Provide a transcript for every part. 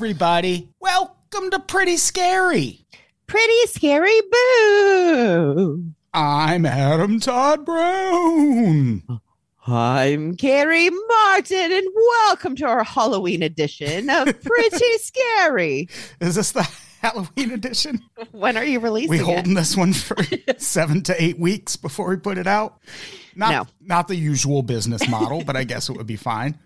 Everybody. Welcome to Pretty Scary. Pretty scary boo. I'm Adam Todd Brown. I'm Carrie Martin, and welcome to our Halloween edition of Pretty Scary. Is this the Halloween edition? When are you releasing We it? holding this one for seven to eight weeks before we put it out? Not, No. not the usual business model, but I guess it would be fine.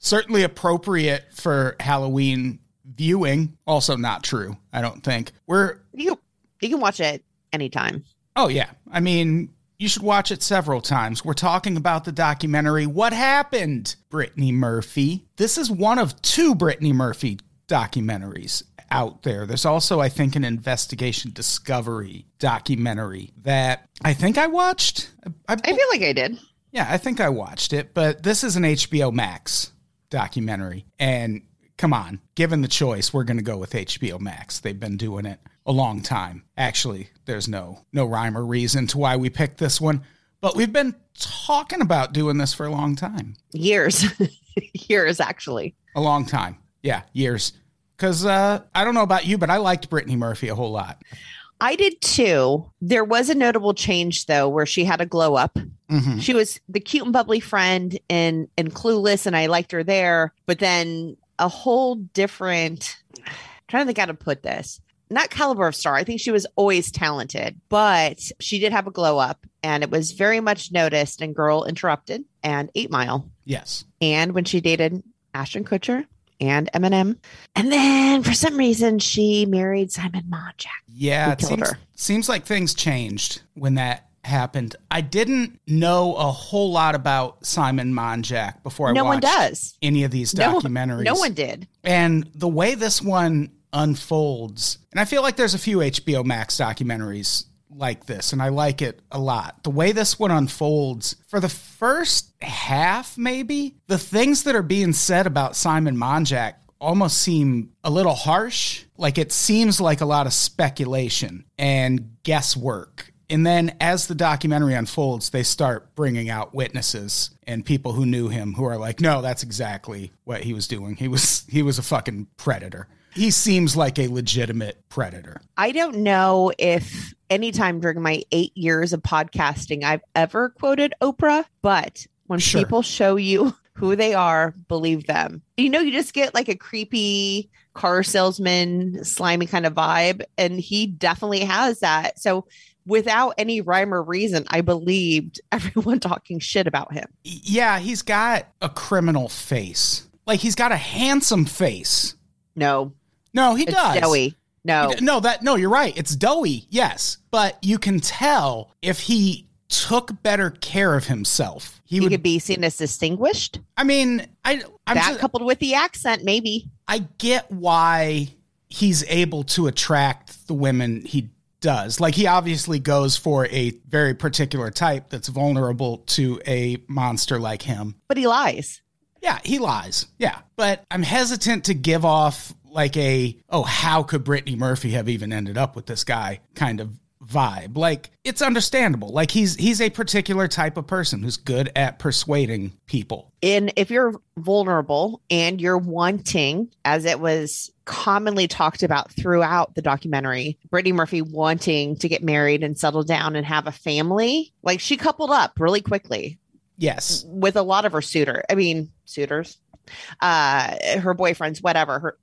Certainly appropriate for Halloween viewing. Also not true, I don't think. We're You, you can watch it anytime. Oh, yeah. I mean, you should watch it several times. We're talking about the documentary What Happened, Brittany Murphy. This is one of two Brittany Murphy documentaries out there. There's also, I think, an investigation discovery documentary that I think I watched. I, I feel like I did. yeah, I think I watched it, but this is an HBO Max documentary. And come on, given the choice, we're going to go with HBO Max. They've been doing it a long time. Actually, there's no no rhyme or reason to why we picked this one, but we've been talking about doing this for a long time. Years. Years, actually. A long time. Yeah, years. Cuz uh I don't know about you, but I liked Brittany Murphy a whole lot. I did too. There was a notable change, though, where she had a glow up. Mhm. She was the cute and bubbly friend in, in Clueless, and I liked her there. But then a whole different, I'm trying to think how to put this. Not caliber of star. I think she was always talented, but she did have a glow up, and it was very much noticed And Girl Interrupted and Eight Mile, Yes. and when she dated Ashton Kutcher and Eminem. And then for some reason, she married Simon Monjack. Yeah, it seems, seems like things changed when that happened. I didn't know a whole lot about Simon Monjack before I no one does. any of these No- documentaries. No one did. And the way this one unfolds, and I feel like there's a few HBO Max documentaries like this, and I like it a lot. The way this one unfolds, for the first half, maybe, the things that are being said about Simon Monjack almost seem a little harsh. Like it seems like a lot of speculation and guesswork. And then as the documentary unfolds, they start bringing out witnesses and people who knew him who are like, no, that's exactly what he was doing. He was he was a fucking predator. He seems like a legitimate predator. I don't know if anytime during my eight years of podcasting I've ever quoted Oprah, but when Sure. people show you who they are, believe them. You know, you just get like a creepy car salesman, slimy kind of vibe. And he definitely has that. So without any rhyme or reason, I believed everyone talking shit about him. Yeah, he's got a criminal face. Like he's got a handsome face. No, No, he it's does. Joey. No, No, that no, you're right. It's doughy, yes, but you can tell if he took better care of himself. He he would. could be seen as distinguished. I mean, I I'm that just, coupled with the accent, maybe. I get why he's able to attract the women he does. Like he obviously goes for a very particular type that's vulnerable to a monster like him. But he lies. Yeah, he lies. Yeah. But I'm hesitant to give off like a, oh, how could Brittany Murphy have even ended up with this guy kind of vibe. Like it's understandable. Like he's he's a particular type of person who's good at persuading people. and if you're vulnerable and you're wanting, as it was commonly talked about throughout the documentary, Brittany Murphy wanting to get married and settle down and have a family, like she coupled up really quickly Yes. with a lot of her suitor. I mean, suitors, uh, her boyfriends, whatever. Her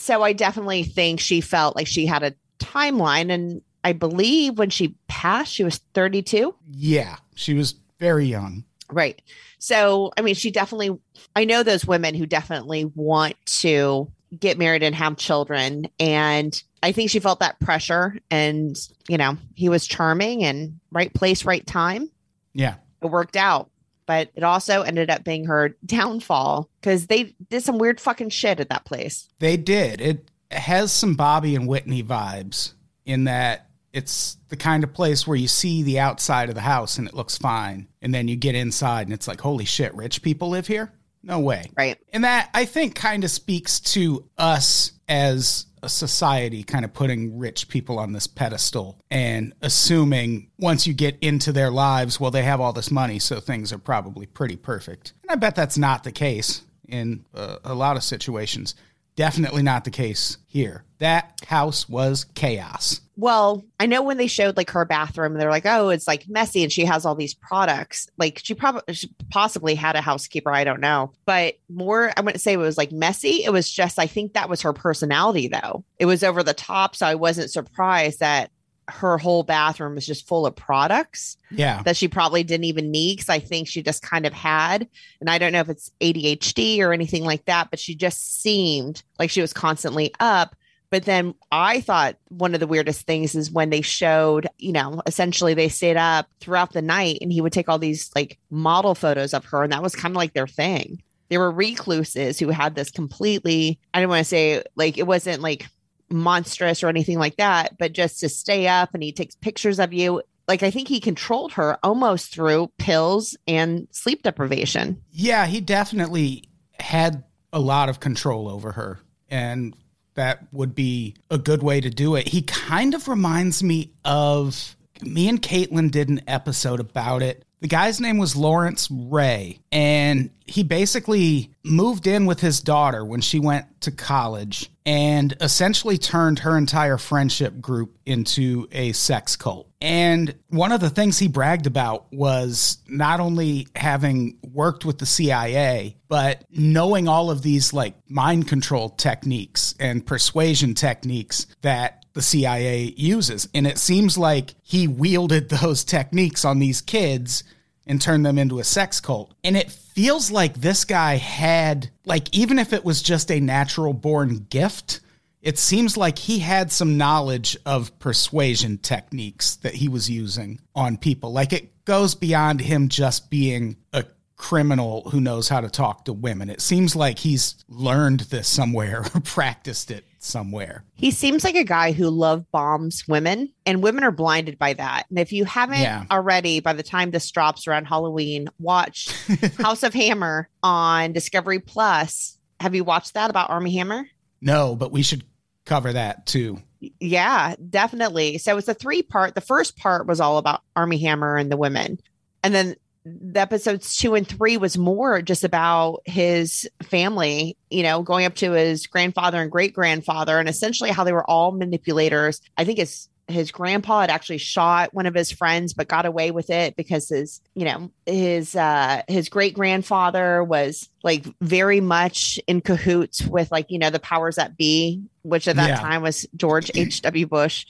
so I definitely think she felt like she had a timeline. And I believe when she passed, she was 32. Yeah, she was very young. Right. So, I mean, she definitely, I know those women who definitely want to get married and have children. And I think she felt that pressure. And, you know, he was charming and right place, right time. Yeah. It worked out. But it also ended up being her downfall because they did some weird fucking shit at that place. They did. It has some Bobby and Whitney vibes in that it's the kind of place where you see the outside of the house and it looks fine. And then you get inside and it's like, holy shit, rich people live here? No way. Right. And that I think kind of speaks to us as a society kind of putting rich people on this pedestal and assuming once you get into their lives, well, they have all this money, so things are probably pretty perfect. And I bet that's not the case in uh, a lot of situations. Definitely not the case here. That house was chaos. Well, I know when they showed like her bathroom, they're like, "Oh, it's like messy," and she has all these products. Like she probably she possibly had a housekeeper. I don't know, but more, I wouldn't say it was like messy. It was just, I think that was her personality, though. It was over the top, so I wasn't surprised that her whole bathroom was just full of products Yeah. that she probably didn't even need because I think she just kind of had. And I don't know if it's ADHD or anything like that, but she just seemed like she was constantly up. But then I thought one of the weirdest things is when they showed, you know, essentially they stayed up throughout the night and he would take all these like model photos of her. And that was kind of like their thing. There were recluses who had this completely, I don't want to say like it wasn't like monstrous or anything like that, but just to stay up and he takes pictures of you. Like I think he controlled her almost through pills and sleep deprivation. Yeah, he definitely had a lot of control over her. And that would be a good way to do it. He kind of reminds me of me and Caitlin did an episode about it. The guy's name was Lawrence Ray, and he basically moved in with his daughter when she went to college and essentially turned her entire friendship group into a sex cult. And one of the things he bragged about was not only having worked with the CIA, but knowing all of these like mind control techniques and persuasion techniques that the CIA uses. And it seems like he wielded those techniques on these kids and turned them into a sex cult. And it feels like this guy had, like, even if it was just a natural born gift, it seems like he had some knowledge of persuasion techniques that he was using on people. Like, it goes beyond him just being a criminal who knows how to talk to women. It seems like he's learned this somewhere or practiced it somewhere. He seems like a guy who love bombs women, and women are blinded by that. And if you haven't Yeah. already, by the time this drops around Halloween, watch House of Hammer on Discovery Plus. Have you watched that about Armie Hammer? No, but we should cover that too. Yeah, definitely. So it's a three part. The first part was all about Armie Hammer and the women. And then the episodes two and three was more just about his family, you know, going up to his grandfather and great grandfather and essentially how they were all manipulators. I think his his grandpa had actually shot one of his friends but got away with it because his you know his uh his great grandfather was like very much in cahoots with like you know the powers that be which at that Yeah. time was george h.w bush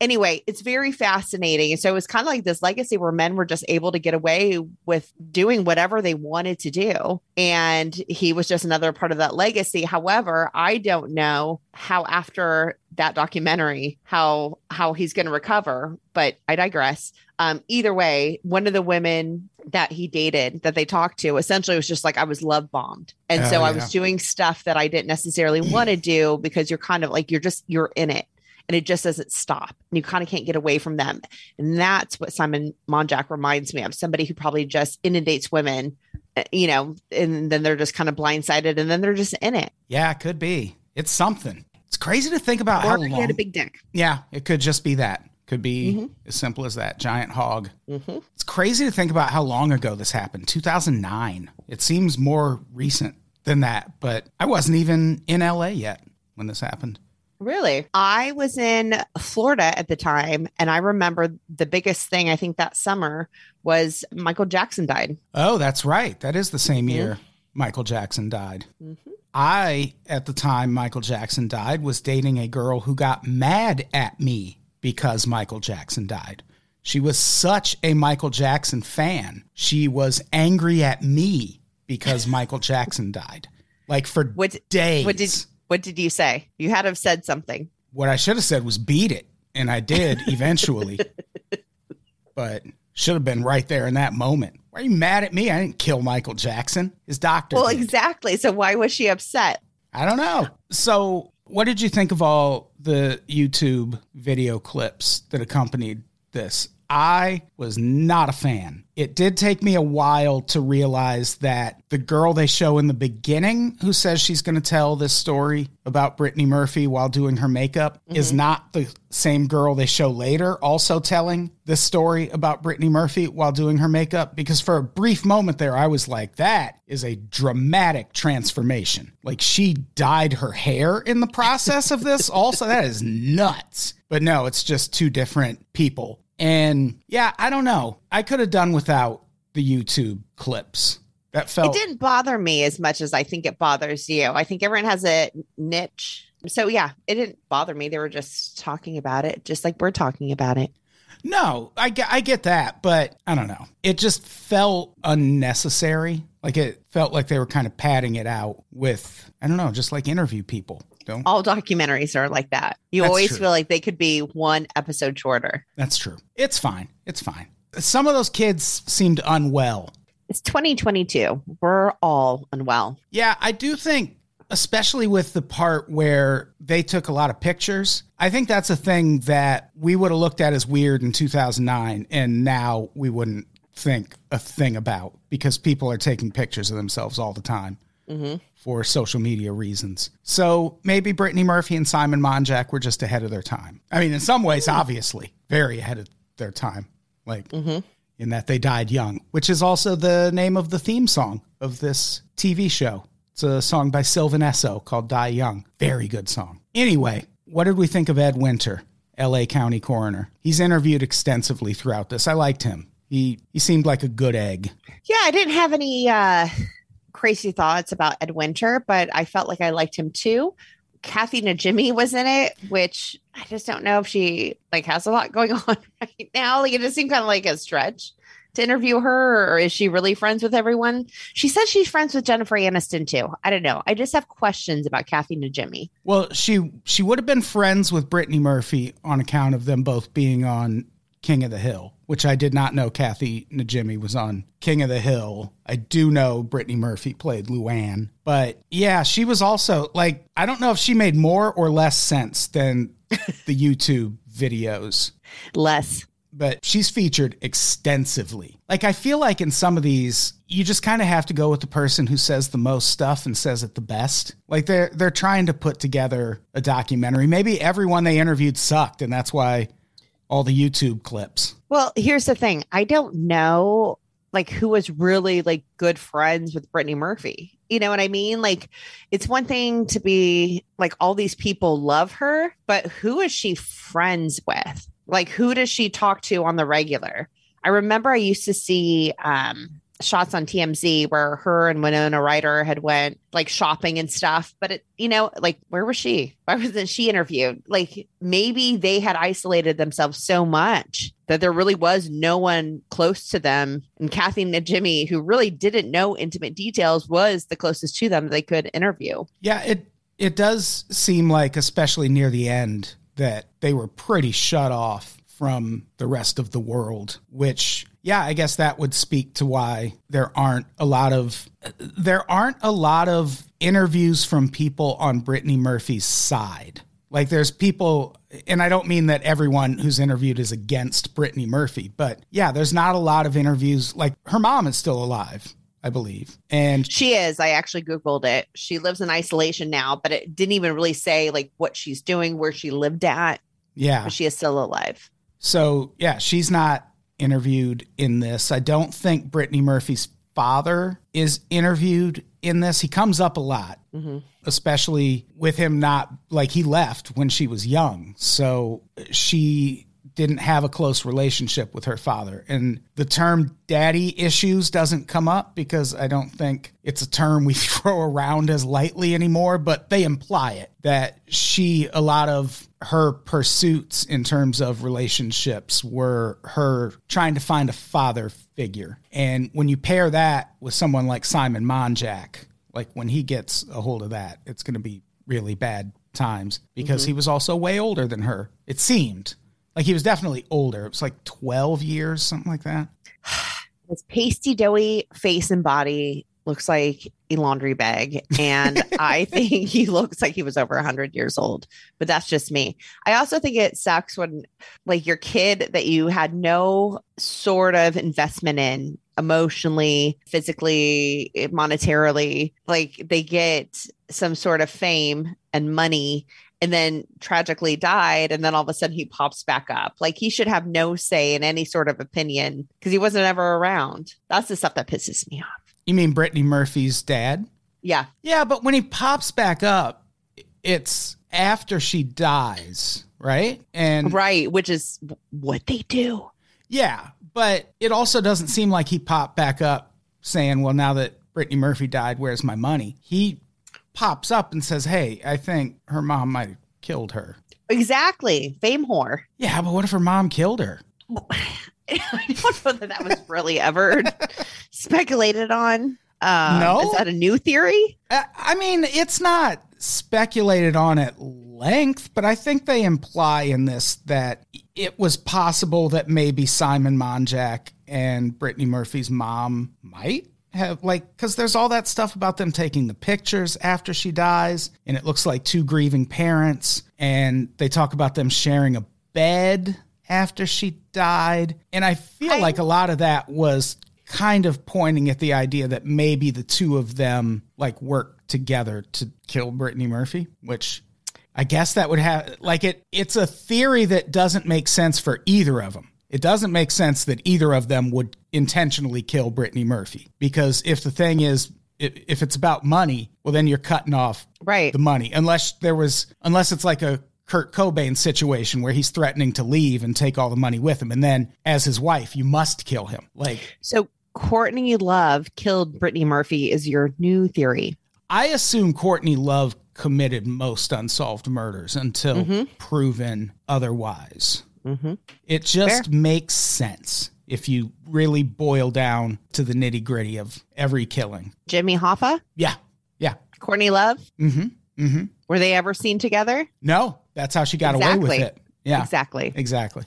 anyway it's very fascinating. And so it was kind of like this legacy where men were just able to get away with doing whatever they wanted to do. And he was just another part of that legacy. However i don't know how after that documentary how how he's going to recover but i digress. Um either way one of the women that he dated that they talked to essentially was just like i was love bombed. And Oh, so i yeah. was doing stuff that i didn't necessarily want to do because you're kind of like you're just you're in it and it just doesn't stop and you kind of can't get away from them and that's what simon monjack reminds me of somebody who probably just inundates women uh, you know and then they're just kind of blindsided and then they're just in it Yeah, it could be. It's something. It's crazy to think about how or he long. had a big dick yeah, it could just be that. Could be Mhm. as simple as that. Giant hog. hmm It's crazy to think about how long ago this happened. 2009. It seems more recent than that, but I wasn't even in LA yet when this happened. Really? I was in Florida at the time, and I remember the biggest thing I think that summer was Michael Jackson died. Oh, that's right. That is the same Mhm. year Michael Jackson died. Mhm. I, at the time Michael Jackson died, was dating a girl who got mad at me because Michael Jackson died. She was such a Michael Jackson fan. She was angry at me because Michael Jackson died. Like for What days. What did what did you say? You had to have said something. what I should have said was beat it, and I did eventually. but should have been right there in that moment. Why are you mad at me? I didn't kill Michael Jackson. His doctor. Well, did. exactly. So why was she upset? I don't know. So, what did you think of all the YouTube video clips that accompanied this? I was not a fan. It did take me a while to realize that the girl they show in the beginning, who says she's going to tell this story about Brittany Murphy while doing her makeup, mm-hmm. is not the same girl they show later, also telling this story about Brittany Murphy while doing her makeup. Because for a brief moment there, I was like, that is a dramatic transformation. Like she dyed her hair in the process of this. also, that is nuts. But no, it's just two different people. And yeah, I don't know. I could have done without the YouTube clips. That felt It didn't bother me as much as I think it bothers you. I think everyone has a niche. So yeah, it didn't bother me. They were just talking about it, just like we're talking about it. No, I get, I get that, but I don't know. It just felt unnecessary. Like it felt like they were kind of padding it out with, I don't know, just like interview people. Don't. All documentaries are like that. You That's always true. feel like they could be one episode shorter. That's true. It's fine. It's fine. Some of those kids seemed unwell. It's 2022. We're all unwell. Yeah, I do think, especially with the part where they took a lot of pictures, I think that's a thing that we would have looked at as weird in 2009, and now we wouldn't think a thing about because people are taking pictures of themselves all the time mm-hmm. For social media reasons. So maybe Brittany Murphy and Simon Monjack were just ahead of their time. I mean, in some ways, obviously, very ahead of their time. Like, in that they died young, which is also the name of the theme song of this TV show. It's a song by Sylvan Esso called Die Young. Very good song. Anyway, what did we think of Ed Winter, LA County coroner? He's interviewed extensively throughout this. I liked him. He he seemed like a good egg. Yeah, I didn't have any uh crazy thoughts about Ed Winter, but I felt like I liked him too. Kathy Najimy was in it, which I just don't know if she like has a lot going on right now. Like it just seemed kind of like a stretch to interview her, or is she really friends with everyone? She says she's friends with Jennifer Aniston too. I don't know. I just have questions about Kathy Najimy. Well, she she would have been friends with Brittany Murphy on account of them both being on King of the Hill, which I did not know Kathy Najimy was on King of the Hill. I do know Brittany Murphy played Luann, but yeah, she was also like I don't know if she made more or less sense than the YouTube videos Less. but she's featured extensively. Like I feel like in some of these, you just kind of have to go with the person who says the most stuff and says it the best. Like they're they're trying to put together a documentary. Maybe everyone they interviewed sucked, and that's why all the YouTube clips. Well, here's the thing. I don't know like who was really like good friends with Brittany Murphy. You know what I mean? Like it's one thing to be like all these people love her, but who is she friends with? Like who does she talk to on the regular? I remember I used to see um shots on TMZ where her and Winona Ryder had went like shopping and stuff. But it, you know, like where was she? Why wasn't she interviewed? Like maybe they had isolated themselves so much that there really was no one close to them. And Kathy Najimy, who really didn't know intimate details, was the closest to them they could interview. Yeah, it it does seem like, especially near the end, that they were pretty shut off from the rest of the world. Which, yeah, I guess that would speak to why there aren't a lot of there aren't a lot of interviews from people on Brittany Murphy's side. Like there's people, and I don't mean that everyone who's interviewed is against Brittany Murphy, but yeah, there's not a lot of interviews. Like her mom is still alive, I believe, and She is. I actually Googled it. She lives in isolation now, but it didn't even really say like what she's doing, where she lived at, yeah, but she is still alive. So yeah, she's not interviewed in this. I don't think Brittany Murphy's father is interviewed in this. He comes up a lot, mm-hmm. especially with him not like he left when she was young. So she didn't have a close relationship with her father. And the term daddy issues doesn't come up because I don't think it's a term we throw around as lightly anymore, but they imply it that she, a lot of her pursuits in terms of relationships were her trying to find a father figure. And when you pair that with someone like Simon Monjack, like when he gets a hold of that, it's going to be really bad times because Mm-hmm. he was also way older than her. It seemed like he was definitely older. It was like 12 years, something like that. His pasty, doughy face and body looks like a laundry bag. And I think he looks like he was over 100 years old. But that's just me. I also think it sucks when, like, your kid that you had no sort of investment in emotionally, physically, monetarily, like, they get some sort of fame and money and then tragically died and then all of a sudden he pops back up like he should have no say in any sort of opinion because he wasn't ever around that's the stuff that pisses me off You mean Brittany Murphy's dad? yeah Yeah, but when he pops back up, it's after she dies, right? And right which is what they do yeah, but it also doesn't seem like he popped back up saying, well, now that Brittany Murphy died, where's my money? He pops up and says, hey, I think her mom might have killed her. exactly fame whore Yeah, but what if her mom killed her? i don't know that that was really ever speculated on um, No? is that a new theory I I mean, it's not speculated on at length, but I think they imply in this that it was possible that maybe Simon Monjack and Brittany Murphy's mom might have, like, because there's all that stuff about them taking the pictures after she dies, and it looks like two grieving parents, and they talk about them sharing a bed after she died. And I feel I- like a lot of that was kind of pointing at the idea that maybe the two of them like work together to kill Brittany Murphy, which I guess that would have like it it's a theory that doesn't make sense for either of them. It doesn't make sense that either of them would intentionally kill Brittany Murphy because if the thing is if it's about money, well then you're cutting off right the money unless there was unless it's like a Kurt Cobain situation where he's threatening to leave and take all the money with him and then as his wife you must kill him. Like so courtney love killed brittany murphy is your new theory I assume Courtney Love committed most unsolved murders until Mhm. proven otherwise. mm-hmm. It just makes sense if you really boil down to the nitty gritty of every killing. jimmy hoffa Yeah. Yeah. courtney love Mm-hmm. Mm-hmm. were they ever seen together No, that's how she got away with it. Yeah. exactly Exactly.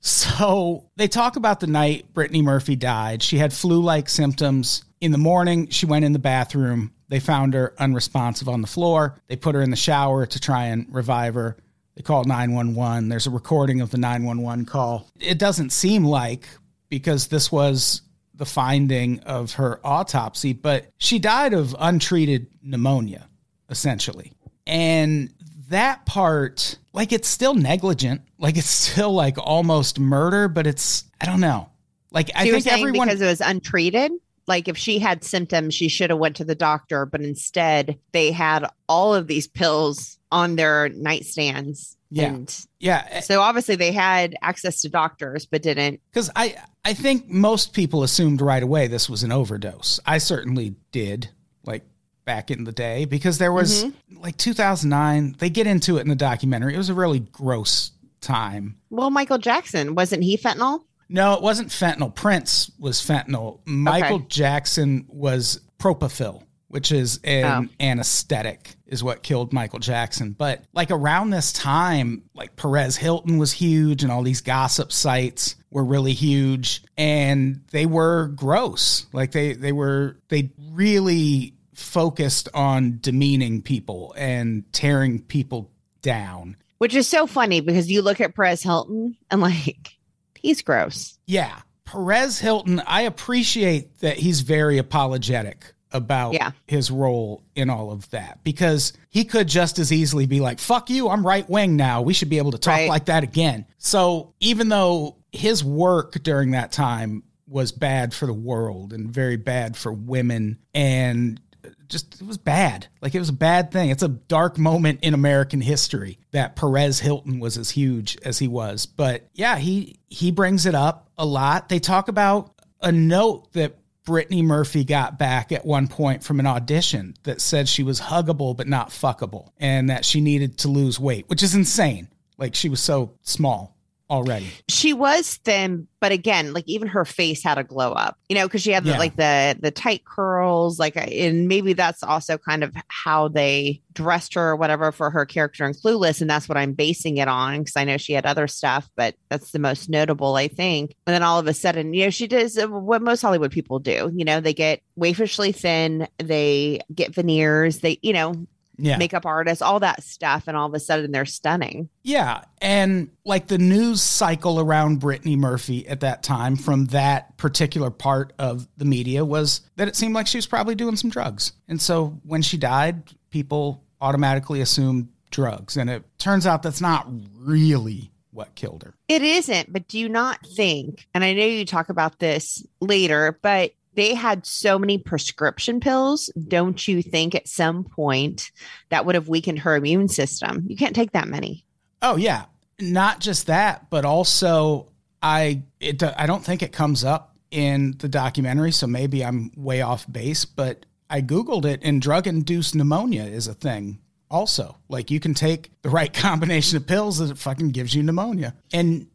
So they talk about the night Brittany Murphy died. She had flu like symptoms. In the morning, she went in the bathroom. They found her unresponsive on the floor. They put her in the shower to try and revive her. They called 911. There's a recording of the 911 call. It doesn't seem like, because this was the finding of her autopsy, but she died of untreated pneumonia, essentially. And that part, like, it's still negligent. Like, it's still like almost murder, but it's, I don't know. Like, I So you're think everyone. because it was untreated like if she had symptoms she should have went to the doctor but instead they had all of these pills on their nightstands Yeah. and yeah. so obviously they had access to doctors but didn't Because I, I think most people assumed right away this was an overdose. I certainly did, like back in the day, because there was mm-hmm. like 2009. They get into it in the documentary. It was a really gross time. well michael jackson wasn't he fentanyl No, it wasn't fentanyl. Prince was fentanyl. Michael Okay. Jackson was propofol, which is an Oh. anesthetic, is what killed Michael Jackson. But like around this time, like Perez Hilton was huge, and all these gossip sites were really huge, and they were gross. Like they they were they really focused on demeaning people and tearing people down. which is so funny because you look at perez hilton and like he's gross Yeah. Perez Hilton, I appreciate that he's very apologetic about Yeah. his role in all of that because he could just as easily be like, fuck you, I'm right wing now. We should be able to talk Right. like that again. So even though his work during that time was bad for the world and very bad for women and just it was bad. Like it was a bad thing. It's a dark moment in American history that Perez Hilton was as huge as he was. But yeah, he he brings it up a lot. They talk about a note that Brittany Murphy got back at one point from an audition that said she was huggable but not fuckable and that she needed to lose weight, which is insane. Like she was so small already. She was thin, but again, like even her face had a glow up, you know, because she had the, Yeah. like the the tight curls, like, and maybe that's also kind of how they dressed her or whatever for her character in Clueless, and that's what I'm basing it on because I know she had other stuff, but that's the most notable, I think. And then all of a sudden, you know, she does uh, what most Hollywood people do. You know, they get waifishly thin, they get veneers, they, you know, Yeah. makeup artists, all that stuff, and all of a sudden they're stunning. Yeah, and like the news cycle around Brittany Murphy at that time from that particular part of the media was that it seemed like she was probably doing some drugs. And so when she died, people automatically assumed drugs. And it turns out that's not really what killed her. It isn't, but do you not think, and I know you talk about this later, but they had so many prescription pills. Don't you think at some point that would have weakened her immune system? You can't take that many. Oh yeah, not just that, but also I it uh, I don't think it comes up in the documentary, so maybe I'm way off base, but I googled it and drug induced pneumonia is a thing also. Like you can take the right combination of pills that it fucking gives you pneumonia. And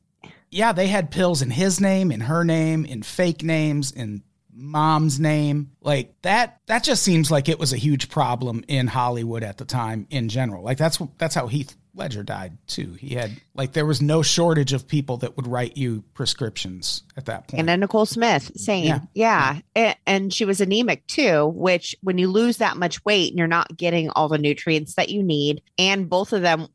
yeah, they had pills in his name, in her name, in fake names, in mom's name. Like that that just seems like it was a huge problem in Hollywood at the time in general. Like that's that's how Heath Ledger died too. He had like there was no shortage of people that would write you prescriptions at that point. And then Nicole Smith, same. Yeah. Yeah. A- And, she was anemic too, which when you lose that much weight and you're not getting all the nutrients that you need, and both of them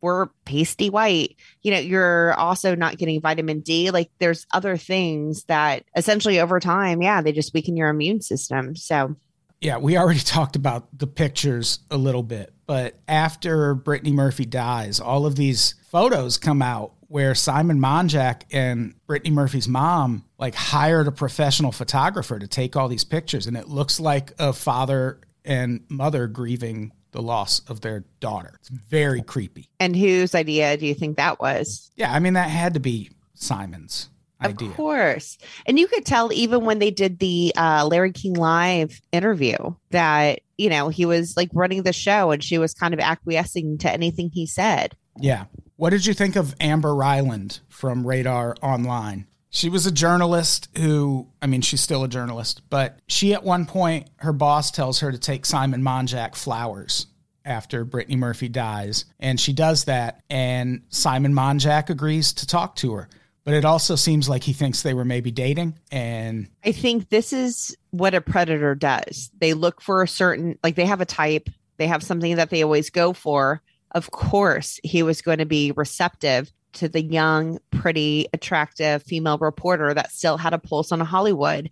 were pasty white, you know, you're also not getting vitamin D. Like there's other things that essentially over time, yeah, they just weaken your immune system. So yeah, we already talked about the pictures a little bit, but after Brittany Murphy dies, all of these photos come out where Simon Monjack and Brittany Murphy's mom like hired a professional photographer to take all these pictures and it looks like a father and mother grieving the loss of their daughter. It's very creepy. and whose idea do you think that was? Yeah, I mean that had to be Simon's idea. Of course. And you could tell even when they did the uh, Larry King Live interview that, you know, he was like running the show and she was kind of acquiescing to anything he said. Yeah. What did you think of Amber Ryland from Radar Online? She was a journalist who, I mean, she's still a journalist, but she at one point, her boss tells her to take Simon Monjack flowers after Brittany Murphy dies. And she does that. And Simon Monjack agrees to talk to her. But it also seems like he thinks they were maybe dating. And I think this is what a predator does. They look for a certain, like they have a type, they have something that they always go for. Of course, he was going to be receptive to the young, pretty, attractive female reporter that still had a pulse on Hollywood.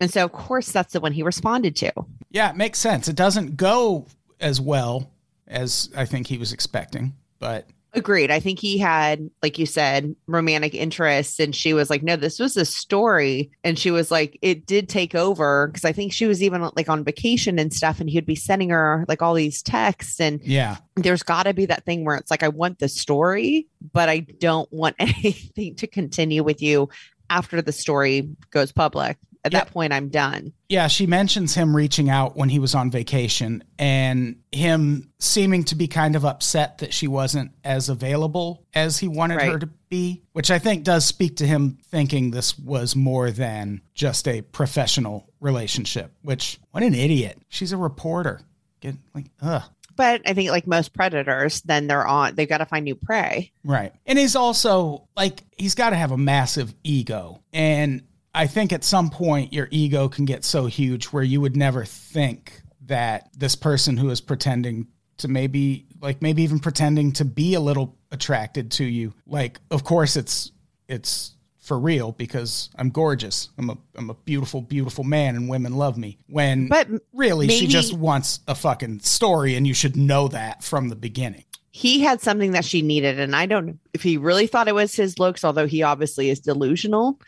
And so, of course, that's the one he responded to. yeah, it makes sense. It doesn't go as well as I think he was expecting. But Agreed. I think he had, like you said, romantic interests. And she was like, no, this was a story. And she was like, it did take over because I think she was even like on vacation and stuff. And he'd be sending her like all these texts. And yeah, there's got to be that thing where it's like, I want the story, but I don't want anything to continue with you after the story goes public. At Yeah. that point, I'm done. Yeah, she mentions him reaching out when he was on vacation and him seeming to be kind of upset that she wasn't as available as he wanted her to be, which I think does speak to him thinking this was more than just a professional relationship, which what an idiot. She's a reporter. Get like ugh. But I think, like most predators, then they're on, they've got to find new prey. Right. And he's also like, he's got to have a massive ego. And I think at some point your ego can get so huge where you would never think that this person who is pretending to maybe, like, maybe even pretending to be a little attracted to you, like, of course it's, it's, for real because I'm gorgeous. I'm a I'm a beautiful beautiful man and women love me. When But really she just wants a fucking story and you should know that from the beginning. he had something that she needed and i don't know if he really thought it was his looks although he obviously is delusional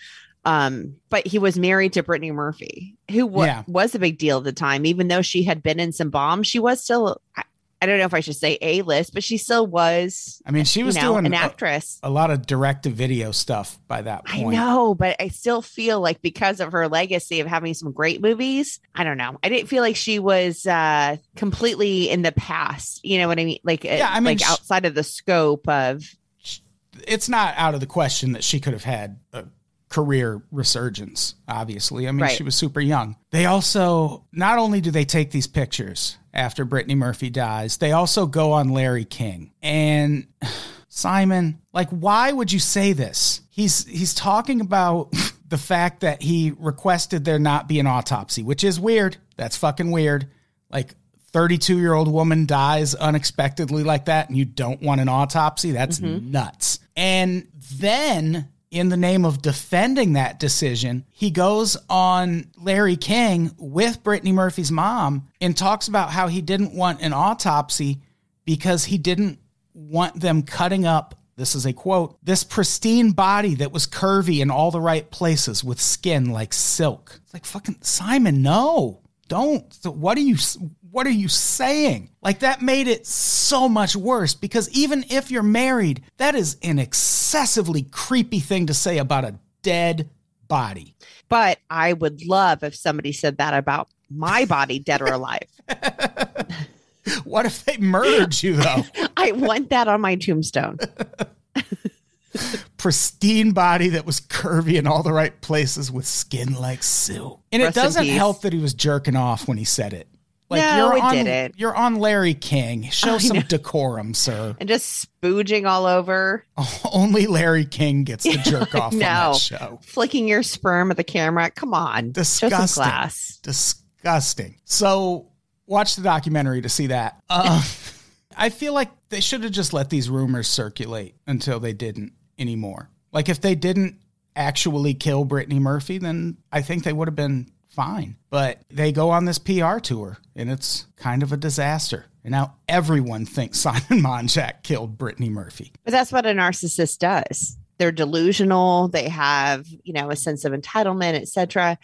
Um, but he was married to Brittany Murphy, who wa- Yeah. was a big deal at the time. Even though she had been in some bombs, she was still. I, I don't know if I should say a list, but she still was. I mean, she was you know, doing an actress. a lot of direct to video stuff by that I point. know, but I still feel like because of her legacy of having some great movies, I don't know. I didn't feel like she was uh completely in the past. You know what I mean? Like, Yeah, I mean, like sh- outside of the scope of It's not out of the question that she could have had a career resurgence, obviously. I mean, Right. she was super young. They also, not only do they take these pictures after Brittany Murphy dies, they also go on Larry King. And Simon, like, why would you say this? He's he's talking about the fact that he requested there not be an autopsy, which is weird. That's fucking weird. Like 32 year old woman dies unexpectedly like that and you don't want an autopsy. That's mm-hmm. nuts. And then, in the name of defending that decision, he goes on Larry King with Brittany Murphy's mom and talks about how he didn't want an autopsy because he didn't want them cutting up. This is a quote this pristine body that was curvy in all the right places with skin like silk. It's like fucking Simon, no, don't. So what are you? What are you saying? Like that made it so much worse because even if you're married, that is an excessively creepy thing to say about a dead body. but I would love if somebody said that about my body, dead or alive. What if they murdered you though? I want that on my tombstone. pristine body that was curvy in all the right places with skin like silk. And Rest it doesn't help that he was jerking off when he said it. Like No, you're it on didn't. you're on Larry King. Show I some know. decorum, sir. And just spooging all over, Only Larry King gets to jerk off on that show. flicking your sperm at the camera. Come on. Disgusting. Disgusting. So watch the documentary to see that. Uh, I feel like they should have just let these rumors circulate until they didn't anymore. Like if they didn't actually kill Brittany Murphy, then I think they would have been fine. But they go on this PR tour and it's kind of a disaster. And now everyone thinks Simon Monjack killed Brittany Murphy. But that's what a narcissist does. They're delusional. They have, you know, a sense of entitlement, etc.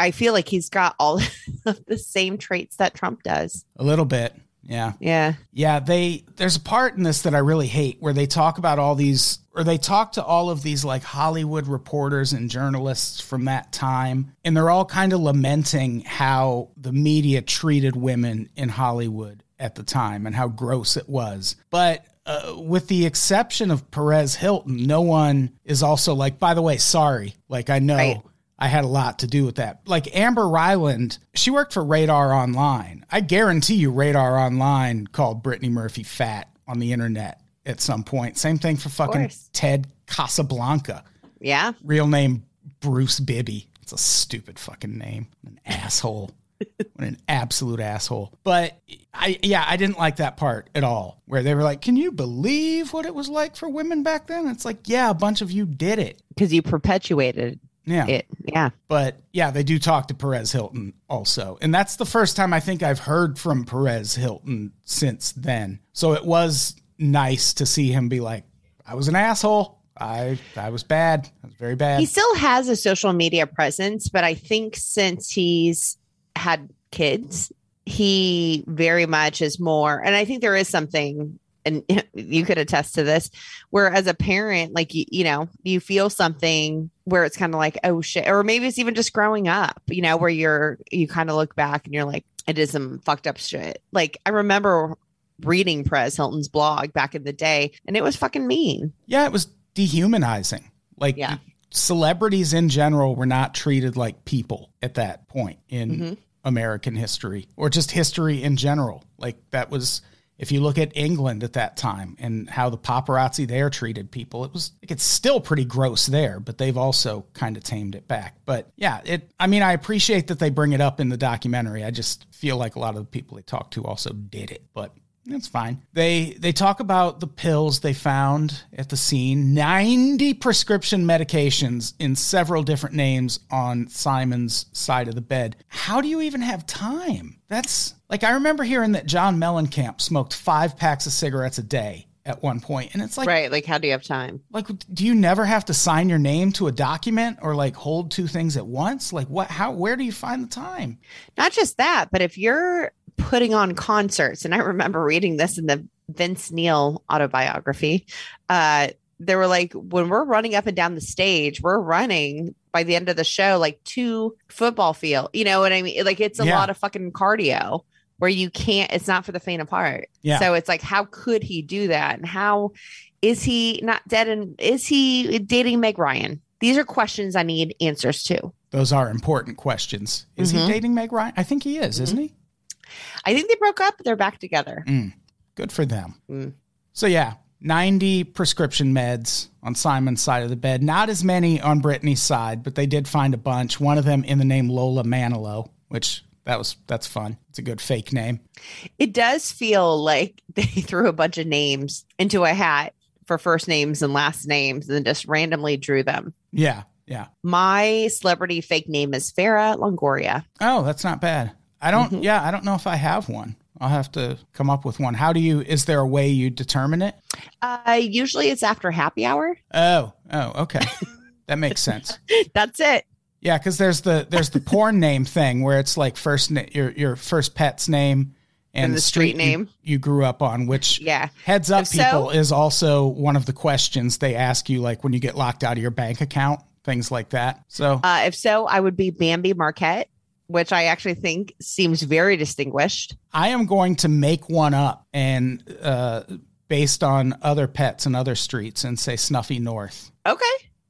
I feel like he's got all of the same traits that Trump does. A little bit. Yeah. Yeah. Yeah, they there's a part in this that I really hate where they talk about all these or they talk to all of these like Hollywood reporters and journalists from that time and they're all kind of lamenting how the media treated women in Hollywood at the time and how gross it was. But uh, with the exception of Perez Hilton, no one is also like, by the way, sorry. Like I know Right. I had a lot to do with that. Like Amber Ryland, she worked for Radar Online. I guarantee you, Radar Online called Brittany Murphy fat on the internet at some point. Same thing for fucking. Ted Casablanca. Yeah. Real name Bruce Bibby. It's a stupid fucking name. An asshole. what an absolute asshole. But I yeah, I didn't like that part at all. Where they were like, Can you believe what it was like for women back then? It's like, yeah, a bunch of you did it. Because you perpetuated Yeah. it. Yeah. But yeah, they do talk to Perez Hilton also. And that's the first time I think I've heard from Perez Hilton since then. So it was nice to see him be like, I was an asshole. I I was bad. I was very bad. He still has a social media presence, but I think since he's had kids, he very much is more. And I think there is something, and you could attest to this, where as a parent, like you, you know, you feel something where it's kind of like, oh shit, or maybe it's even just growing up, you know, where you're you kind of look back and you're like, it is some fucked up shit. Like I remember reading Perez Hilton's blog back in the day, and it was fucking mean. yeah, it was dehumanizing. Like Yeah. celebrities in general were not treated like people at that point in Mm-hmm. American history or just history in general. Like that was if you look at England at that time and how the paparazzi there treated people, it was it's still pretty gross there, but they've also kind of tamed it back. But yeah, it I mean I appreciate that they bring it up in the documentary. I just feel like a lot of the people they talked to also did it. But that's fine. They they talk about the pills they found at the scene. 90 prescription medications in several different names on Simon's side of the bed. How do you even have time? That's like I remember hearing that John Mellencamp smoked 5 packs of cigarettes a day at one point, and it's like, right. Like, how do you have time? like, do you never have to sign your name to a document or like hold two things at once? Like, what? How? Where do you find the time? Not just that, but if you're putting on concerts, and I remember reading this in the Vince Neil autobiography, uh, they were like, when we're running up and down the stage, we're running by the end of the show like two football field. You know what I mean? Like it's a Yeah. lot of fucking cardio where you can't. It's not for the faint of heart. Yeah. So it's like, how could he do that? And how is he not dead? And is he dating Meg Ryan? These are questions I need answers to. Those are important questions. Is Mhm. he dating Meg Ryan? I think he is, isn't he? I think they broke up. They're back together. Good for them. Mm. So yeah, 90 prescription meds on Simon's side of the bed. Not as many on Brittany's side, but they did find a bunch. One of them in the name Lola Manilow, which that was that's fun. It's a good fake name. It does feel like they threw a bunch of names into a hat for first names and last names and just randomly drew them. Yeah, yeah. My celebrity fake name is Farah Longoria. Oh, that's not bad. I don't Mhm. yeah, I don't know if I have one. I'll have to come up with one. How do you is there a way you determine it? Uh, usually it's after happy hour. Oh, oh, okay. that makes sense. That's it. Yeah, because there's the there's the porn name thing where it's like first na- your your first pet's name and, And the street you- name. you, grew up on. Which Yeah. heads up, so- people is also one of the questions they ask you, like when you get locked out of your bank account, things like that. So Uh, if so, I would be Bambi Marquette, which I actually think seems very distinguished. I am going to make one up and uh, based on other pets and other streets and say Snuffy North, Okay.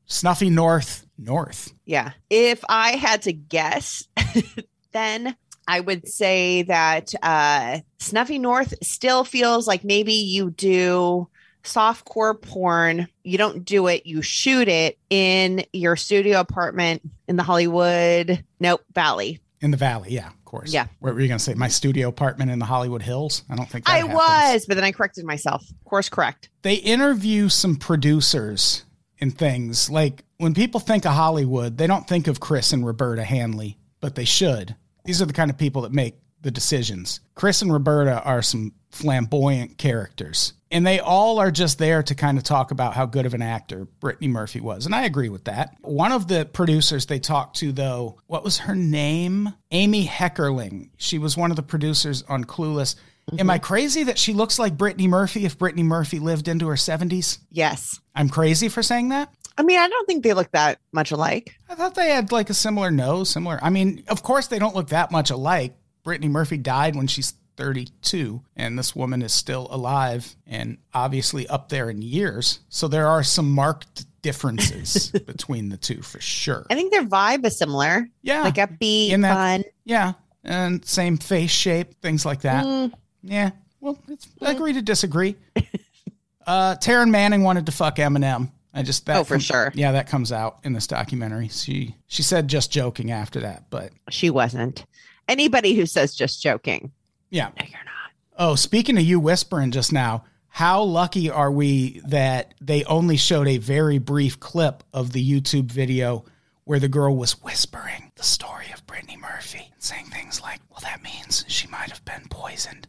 Snuffy North North. Yeah. If I had to guess, then I would say that uh, Snuffy North still feels like maybe you do softcore porn. You don't do it, you shoot it in your studio apartment in the Hollywood, nope, Valley. In the valley, yeah, of course. Yeah. What were you going to say? My studio apartment in the Hollywood Hills? I don't think that I happens. was, but then I corrected myself. Of course correct. they interview some producers and things. Like when people think of Hollywood, they don't think of Chris and Roberta Hanley, but they should. These are the kind of people that make the decisions. Chris and Roberta are some flamboyant characters. And they all are just there to kind of talk about how good of an actor Brittany Murphy was. And I agree with that. One of the producers they talked to, though, what was her name? Amy Heckerling. She was one of the producers on Clueless. Am I crazy that she looks like Brittany Murphy if Brittany Murphy lived into her 70s? Yes. I'm crazy for saying that. I mean, I don't think they look that much alike. I thought they had like a similar nose, similar. I mean, of course, they don't look that much alike. Brittany Murphy died when she's 32, and this woman is still alive and obviously up there in years. So there are some marked differences between the two for sure. I think their vibe is similar, Yeah. like upbeat, In that- fun. yeah. And same face shape, things like that. Mm, Yeah. Well, it's, I agree to disagree. uh, Taryn Manning wanted to fuck Eminem. I just that Oh, for sure. Yeah, that comes out in this documentary. She she said just joking after that, but she wasn't. Anybody who says just joking, yeah. no, you're not. Oh, speaking of you whispering just now, how lucky are we that they only showed a very brief clip of the YouTube video where the girl was whispering the story of Brittany Murphy and saying things like, well, that means she might have been poisoned.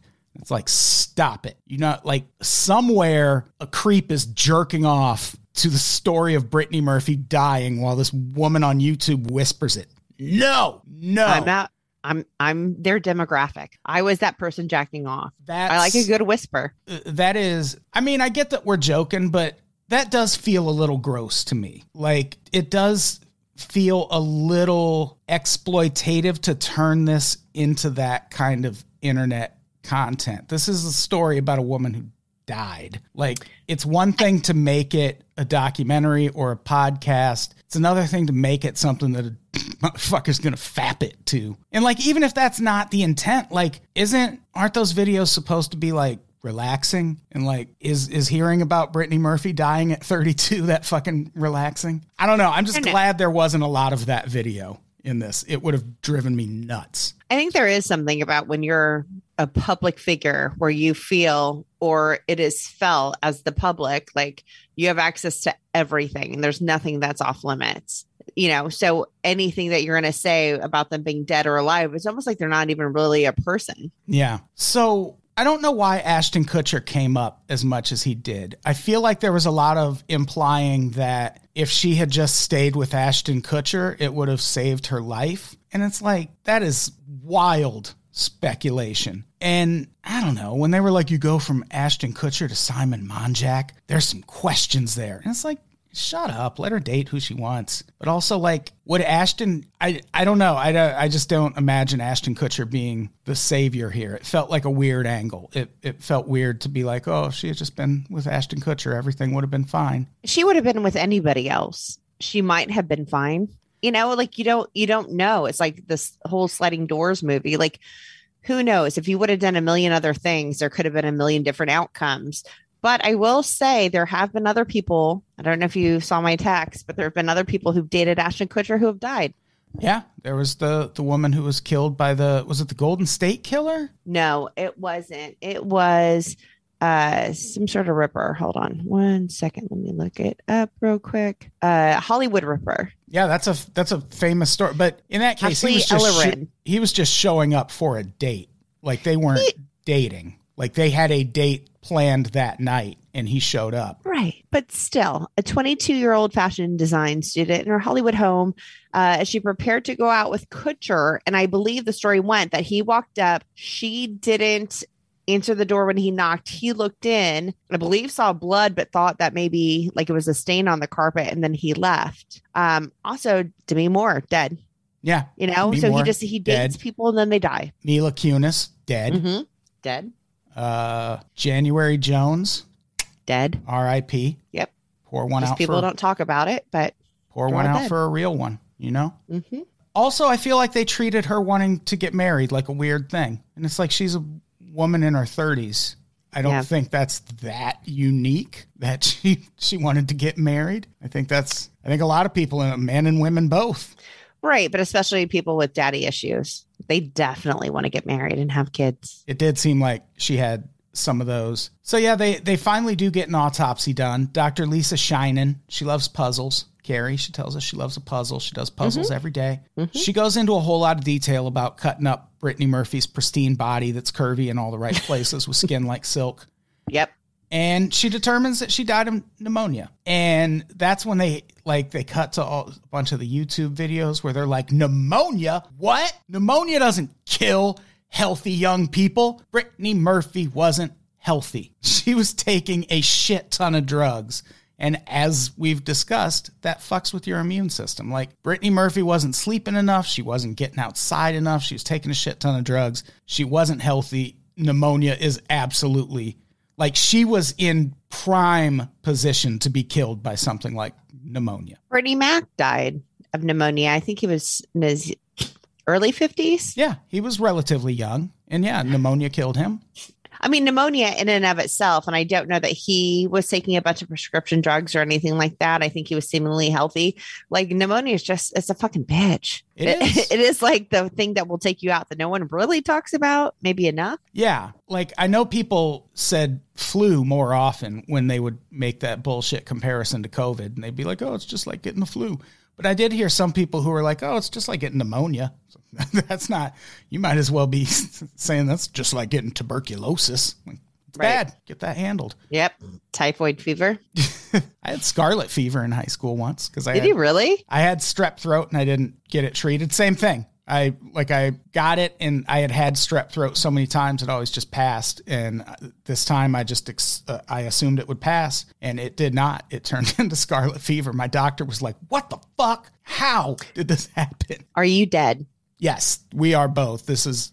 It's like, stop it. You know, like somewhere a creep is jerking off to the story of Brittany Murphy dying while this woman on YouTube whispers it. No, no. I'm not. I'm I'm their demographic. I was that person jacking off. That's, I like a good whisper. uh, that is i mean i get that we're joking but that does feel a little gross to me like it does feel a little exploitative to turn this into that kind of internet content. This is a story about a woman who died. Like it's one thing to make it a documentary or a podcast. It's another thing to make it something that a motherfucker's gonna fap it to. And like even if that's not the intent like isn't aren't those videos supposed to be like relaxing? And like is is hearing about Brittany Murphy dying at 32 that fucking relaxing? I don't know. I'm just I know. glad there wasn't a lot of that video in this. It would have driven me nuts. I think there is something about when you're a public figure where you feel or it is felt as the public like you have access to everything and there's nothing that's off limits. You know, so anything that you're going to say about them being dead or alive, it's almost like they're not even really a person. Yeah. So I don't know why Ashton Kutcher came up as much as he did. I feel like there was a lot of implying that if she had just stayed with Ashton Kutcher, it would have saved her life. And it's like, that is wild speculation. And I don't know, when they were like, you go from Ashton Kutcher to Simon Monjack, there's some questions there. And it's like, shut up, let her date who she wants. But also, like, would Ashton, I, I don't know. I, I just don't imagine Ashton Kutcher being the savior here. It felt like a weird angle. It, it felt weird to be like, oh, she had just been with Ashton Kutcher, everything would have been fine. She would have been with anybody else. She might have been fine. You know, like you don't you don't know. It's like this whole sliding doors movie. Like who knows? If you would have done a million other things, there could have been a million different outcomes. But I will say there have been other people. I don't know if you saw my text, but there have been other people who've dated Ashton Kutcher who have died. Yeah, there was the the woman who was killed by the was it the Golden State Killer? No, it wasn't. It was uh some sort of ripper. Hold on one second. Let me look it up real quick. Uh Hollywood Ripper. Yeah, that's a that's a famous story. But in that case, he was just sho- he was just showing up for a date. Like they weren't dating. Like they had a date planned that night, and he showed up. Right. But still, a 22 year old fashion design student in her Hollywood home, uh, as she prepared to go out with Kutcher. And I believe the story went that he walked up. She didn't answer the door when he knocked. He looked in, I believe saw blood, but thought that maybe like it was a stain on the carpet. And then he left. Um, also, Demi Moore, dead. Yeah, You know, Demi so Moore, he just he dates dead. people and then they die. Mila Kunis dead. Mhm. Dead. Uh, January Jones, Dead. R.I.P. Yep. Pour one Just out people for don't talk about it, but pour one out dead. for a real one. You know. mhm. Also, I feel like they treated her wanting to get married like a weird thing. And it's like she's a woman in her 30s. I don't Yeah. think that's that unique that she she wanted to get married. I think that's I think a lot of people uh, men and women both. Right, but especially people with daddy issues. They definitely want to get married and have kids. It did seem like she had some of those. So yeah, they they finally do get an autopsy done. Dr. Lisa Scheinin, she loves puzzles. Carrie, she tells us she loves a puzzle. She does puzzles every day. She goes into a whole lot of detail about cutting up Brittany Murphy's pristine body that's curvy in all the right places with skin like silk. Yep. and she determines that she died of pneumonia. And that's when they like they cut to all, a bunch of the youtube videos where they're like pneumonia? What? Pneumonia doesn't kill healthy young people. Brittany murphy wasn't healthy. She was taking a shit ton of drugs and as we've discussed, that fucks with your immune system. Like Brittany Murphy wasn't sleeping enough. She wasn't getting outside enough. She was taking a shit ton of drugs. She wasn't healthy. Pneumonia is absolutely like she was in prime position to be killed by something like pneumonia. Bernie Mac died of pneumonia. I think he was in his early 50s. Yeah, he was relatively young. And yeah, pneumonia killed him. I mean, pneumonia in and of itself, and I don't know that he was taking a bunch of prescription drugs or anything like that. I think he was seemingly healthy. Like pneumonia is just, it's a fucking bitch. It is. it is like the thing that will take you out that no one really talks about, maybe enough. Yeah, like I know people said flu more often when they would make that bullshit comparison to COVID, and they'd be like, "Oh, it's just like getting the flu." But I did hear some people who were like, "Oh, it's just like getting pneumonia." that's not. You might as well be saying that's just like getting tuberculosis. Like, it's Right. bad. Get that handled. Yep. Typhoid fever. I had scarlet fever in high school once because I Did had, he really? I had strep throat and I didn't get it treated. Same thing. I like I got it and I had had strep throat so many times it always just passed. And uh, this time I just ex- uh, I assumed it would pass and it did not. It turned into scarlet fever. My doctor was like, "What the fuck? How did this happen?" Are you dead? Yes, we are both. This is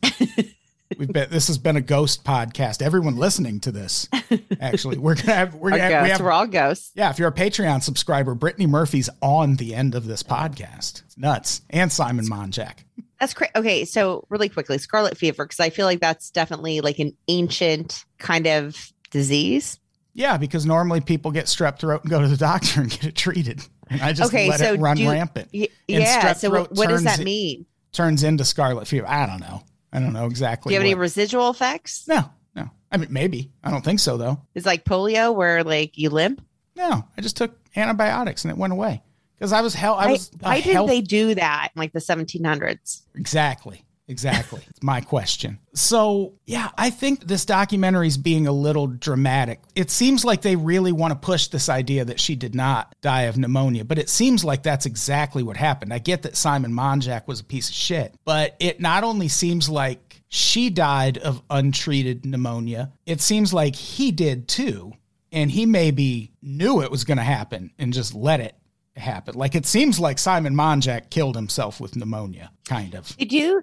we've been this has been a ghost podcast. Everyone listening to this, actually, we're gonna have we're gonna have, we have We're all ghosts. yeah, if you're a Patreon subscriber, Brittany Murphy's on the end of this podcast. It's nuts. And Simon Monjack. That's crazy. Okay, so really quickly, scarlet fever, because I feel like that's definitely like an ancient kind of disease. Yeah, because normally people get strep throat and go to the doctor and get it treated. And I just Okay, let so it run do- rampant. Y- yeah. So what, what does that it- mean? Turns into scarlet fever. I don't know. I don't know exactly. Do you have any residual effects? no, no. I mean, maybe. I don't think so, though. It's like polio, where like you limp. No, I just took antibiotics and it went away. Because I was hell. I Why, was why did health- they do that in like the 1700s? exactly. Exactly. It's my question. So, yeah, I think this documentary is being a little dramatic. It seems like they really want to push this idea that she did not die of pneumonia, but it seems like that's exactly what happened. I get that Simon Monjack was a piece of shit, but it not only seems like she died of untreated pneumonia, it seems like he did too. And he maybe knew it was going to happen and just let it happen. Like it seems like Simon Monjack killed himself with pneumonia, kind of. Did do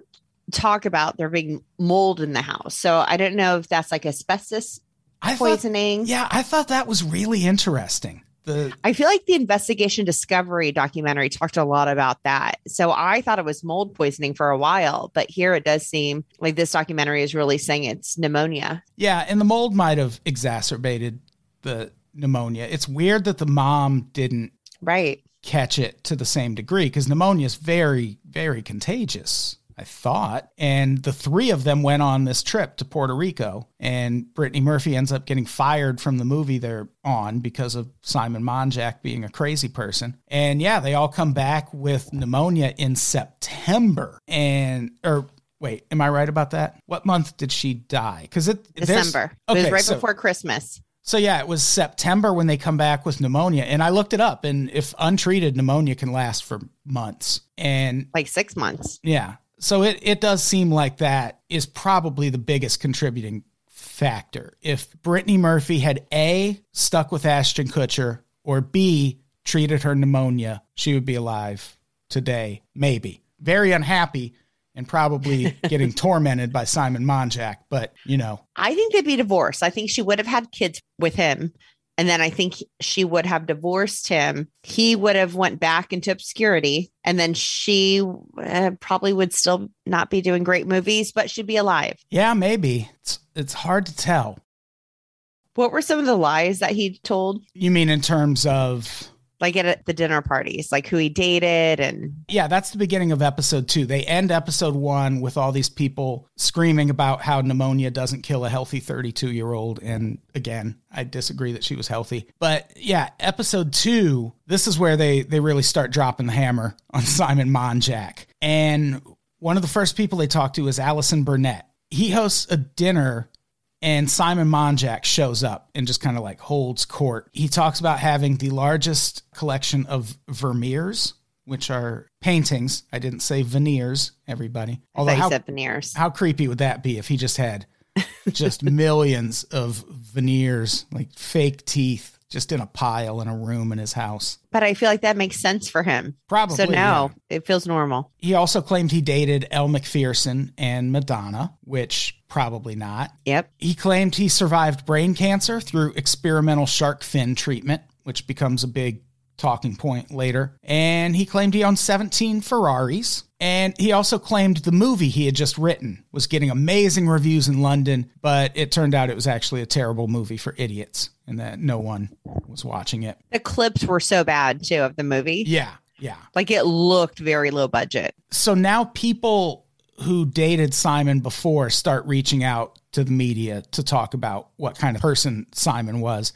talk about there being mold in the house. So I don't know if that's like asbestos I thought, poisoning. yeah, I thought that was really interesting. The I feel like the investigation discovery documentary talked a lot about that. So I thought it was mold poisoning for a while, but here it does seem like this documentary is really saying it's pneumonia. yeah, and the mold might have exacerbated the pneumonia. It's weird that the mom didn't Right. catch it to the same degree because pneumonia is very, very contagious. I thought. And the three of them went on this trip to Puerto Rico, and Brittany Murphy ends up getting fired from the movie they're on because of Simon Monjack being a crazy person. And yeah, they all come back with pneumonia in September. And, or wait, am I right about that? What month did she die? Because it, December. it was Okay, right so- before Christmas. so yeah, it was September when they come back with pneumonia, and I looked it up, and if untreated, pneumonia can last for months. And Like six months. yeah, so it it does seem like that is probably the biggest contributing factor. If Brittany Murphy had a stuck with Ashton Kutcher or b treated her pneumonia, she would be alive today, maybe. Very unhappy and probably getting tormented by Simon Monjack, but you know, I think they'd be divorced. I think she would have had kids with him. And then I think she would have divorced him. He would have went back into obscurity. And then she uh, probably would still not be doing great movies, but she'd be alive. Yeah, maybe. It's it's hard to tell. What were some of the lies that he told? You mean in terms of Like at the dinner parties, like who he dated and yeah, that's the beginning of episode 2. They end episode 1 with all these people screaming about how pneumonia doesn't kill a healthy 32-year-old and again, I disagree that she was healthy. But yeah, episode 2, this is where they they really start dropping the hammer on Simon Monjack. And one of the first people they talk to is Allison Burnett. He hosts a dinner and Simon Monjack shows up and just kind of like holds court. He talks about having the largest collection of Vermeers, which are paintings. I didn't say veneers, everybody. Although how, said veneers. how creepy would that be if he just had just millions of veneers, like fake teeth, just in a pile in a room in his house? But I feel like that makes sense for him. Probably. so now yeah. it feels normal. He also claimed he dated Elle Macpherson and Madonna, which probably not. Yep. He claimed he survived brain cancer through experimental shark fin treatment, which becomes a big talking point later. And he claimed he owned 17 Ferraris. And he also claimed the movie he had just written was getting amazing reviews in London, but it turned out it was actually a terrible movie for idiots and that no one was watching it. The clips were so bad too of the movie. Yeah, yeah. Like it looked very low budget. so now people who dated Simon before start reaching out to the media to talk about what kind of person Simon was.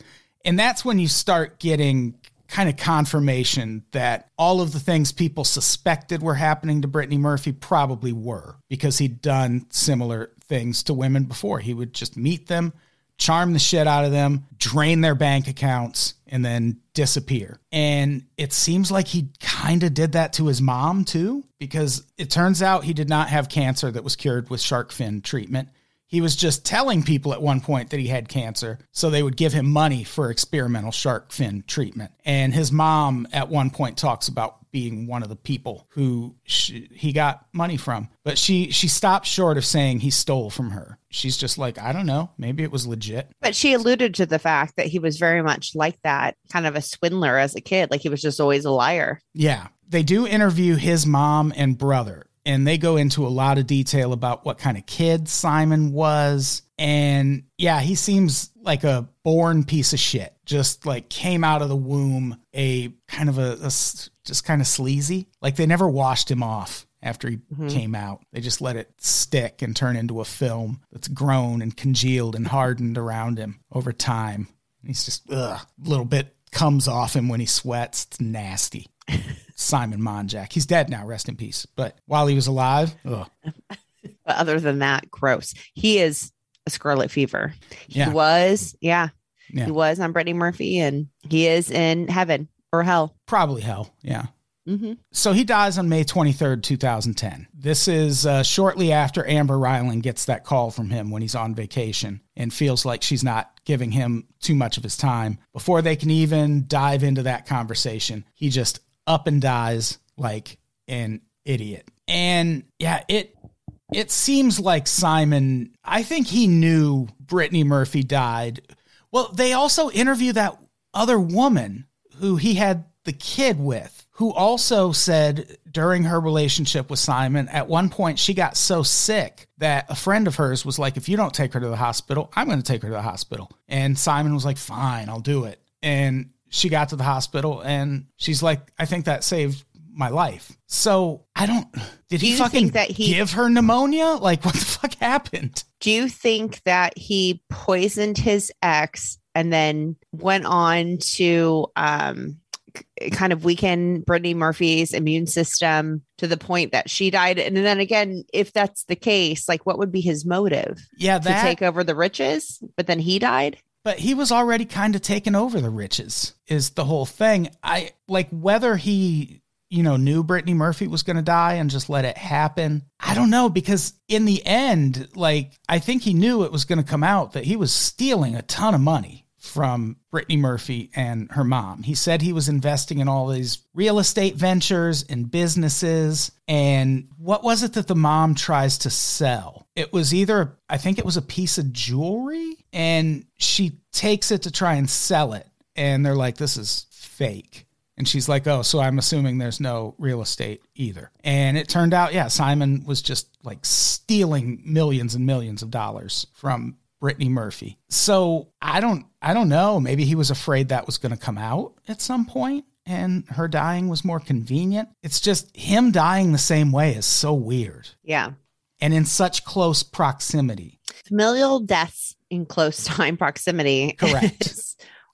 And that's when you start getting kind of confirmation that all of the things people suspected were happening to Brittany Murphy probably were because he'd done similar things to women before. He would just meet them, charm the shit out of them, drain their bank accounts, and then disappear. And it seems like he kind of did that to his mom too, because it turns out he did not have cancer that was cured with shark fin treatment. He was just telling people at one point that he had cancer, so they would give him money for experimental shark fin treatment. And his mom at one point talks about being one of the people who she, he got money from, but she she stopped short of saying he stole from her. She's just like, I don't know, maybe it was legit. But she alluded to the fact that he was very much like that, kind of a swindler as a kid. Like he was just always a liar. Yeah. They do interview his mom and brother, and they go into a lot of detail about what kind of kid Simon was. And yeah, he seems like a born piece of shit. Just like came out of the womb a kind of a just kind of sleazy. Like they never washed him off after he mm-hmm. came out. They just let it stick and turn into a film that's grown and congealed and hardened around him over time. He's just a little bit comes off him when he sweats. It's nasty. Simon Monjack. He's dead now, rest in peace. But while he was alive. But other than that, gross. He is a Scarlet Fever. He Yeah. was, yeah, Yeah. he was on Brittany Murphy, and he is in heaven or hell. Probably hell. Yeah. hmm So he dies on May 23rd, 2010. This is uh, shortly after Amber Ryland gets that call from him when he's on vacation and feels like she's not giving him too much of his time. Before they can even dive into that conversation, he just up and dies like an idiot. And yeah, it it seems like Simon, I think he knew Brittany Murphy died. Well, they also interview that other woman who he had the kid with, who also said during her relationship with Simon, at one point she got so sick that a friend of hers was like, If you don't take her to the hospital, I'm going to take her to the hospital. And Simon was like, Fine, I'll do it. And she got to the hospital and she's like, I think that saved my life. So I don't, did he you fucking that he- give her pneumonia? Like, what the fuck happened? Do you think that he poisoned his ex and then went on to um, kind of weaken Brittany Murphy's immune system to the point that she died? And then again, if that's the case, like what would be his motive Yeah, to take over the riches? But then he died. But he was already kind of taking over the riches, is the whole thing. I like whether he, you know, knew Brittany Murphy was going to die and just let it happen. I don't know because in the end, like, I think he knew it was going to come out that he was stealing a ton of money from Brittany Murphy and her mom. He said he was investing in all these real estate ventures and businesses. And what was it that the mom tries to sell? It was either, I think it was a piece of jewelry, and she takes it to try and sell it. And they're like, this is fake. And she's like, oh, so I'm assuming there's no real estate either. And it turned out, yeah, Simon was just like stealing millions and millions of dollars from Brittany Murphy. So I don't I don't know. Maybe he was afraid that was going to come out at some point and her dying was more convenient. It's just him dying the same way is so weird Yeah. and in such close proximity. Familial deaths in close time proximity. Correct.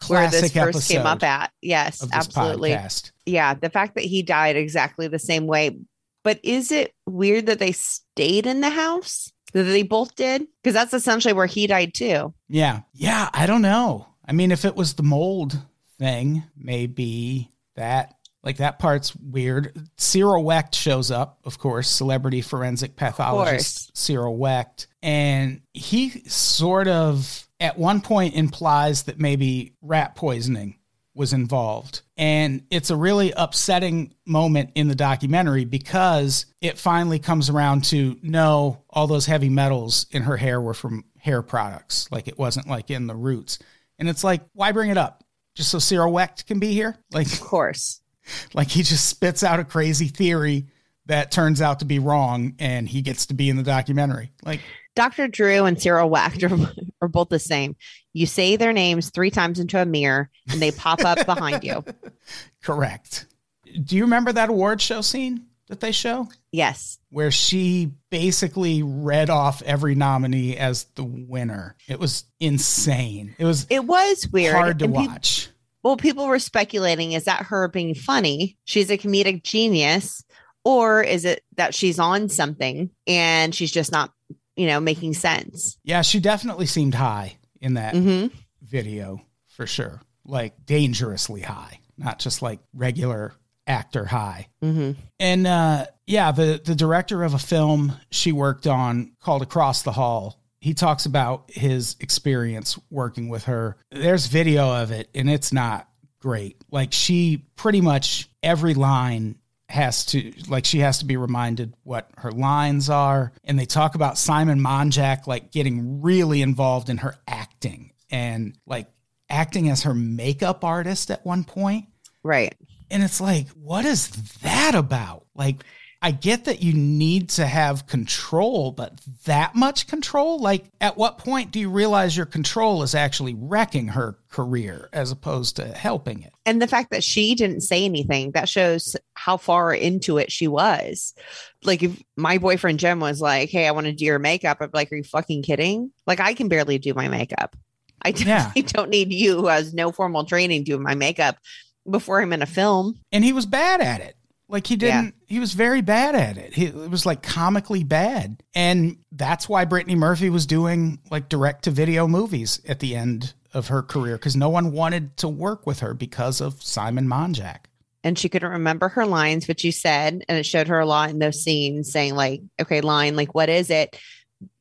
Where this first came up at. Yes, absolutely. podcast. yeah, the fact that he died exactly the same way. But is it weird that they stayed in the house? That they both did? Because that's essentially where he died too. Yeah. Yeah, I don't know. I mean, if it was the mold thing, maybe that like that part's weird. Cyril Wecht shows up, of course, celebrity forensic pathologist Cyril Wecht, and he sort of at one point implies that maybe rat poisoning was involved. And it's a really upsetting moment in the documentary because it finally comes around to no, all those heavy metals in her hair were from hair products. Like it wasn't like in the roots. And it's like, why bring it up? Just so Cyril Wecht can be here? Like, Of course. like he just spits out a crazy theory that turns out to be wrong and he gets to be in the documentary. Like, Dr. Drew and Cyril Wecht are, are both the same. You say their names three times into a mirror and they pop up behind you. correct. Do you remember that award show scene that they show? Yes. where she basically read off every nominee as the winner. It was insane. It was It was weird. hard to and watch. well, people were speculating is that her being funny? She's a comedic genius. Or is it that she's on something and she's just not, you know, making sense? yeah, she definitely seemed high in that hmm video for sure. Like dangerously high, not just like regular actor high. hmm And uh, yeah, the the director of a film she worked on called Across the Hall. He talks about his experience working with her. There's video of it, and it's not great. Like she pretty much every line has to like she has to be reminded what her lines are and they talk about Simon Monjack like getting really involved in her acting and like acting as her makeup artist at one point Right. and it's like, what is that about? Like, I get that you need to have control, but that much control? Like, at what point do you realize your control is actually wrecking her career as opposed to helping it? And the fact that she didn't say anything, that shows how far into it she was. Like, if my boyfriend Jim was like, Hey, I want to do your makeup, I'd be like, Are you fucking kidding? Like, I can barely do my makeup. I Yeah. definitely don't need you who has no formal training doing my makeup before I'm in a film. And he was bad at it. Like he didn't, he was very bad at it. He, it was like comically bad. And that's why Brittany Murphy was doing like direct to video movies at the end of her career because no one wanted to work with her because of Simon Monjack. and she couldn't remember her lines, which you said, and it showed her a lot in those scenes saying, like, okay, line, like, what is it?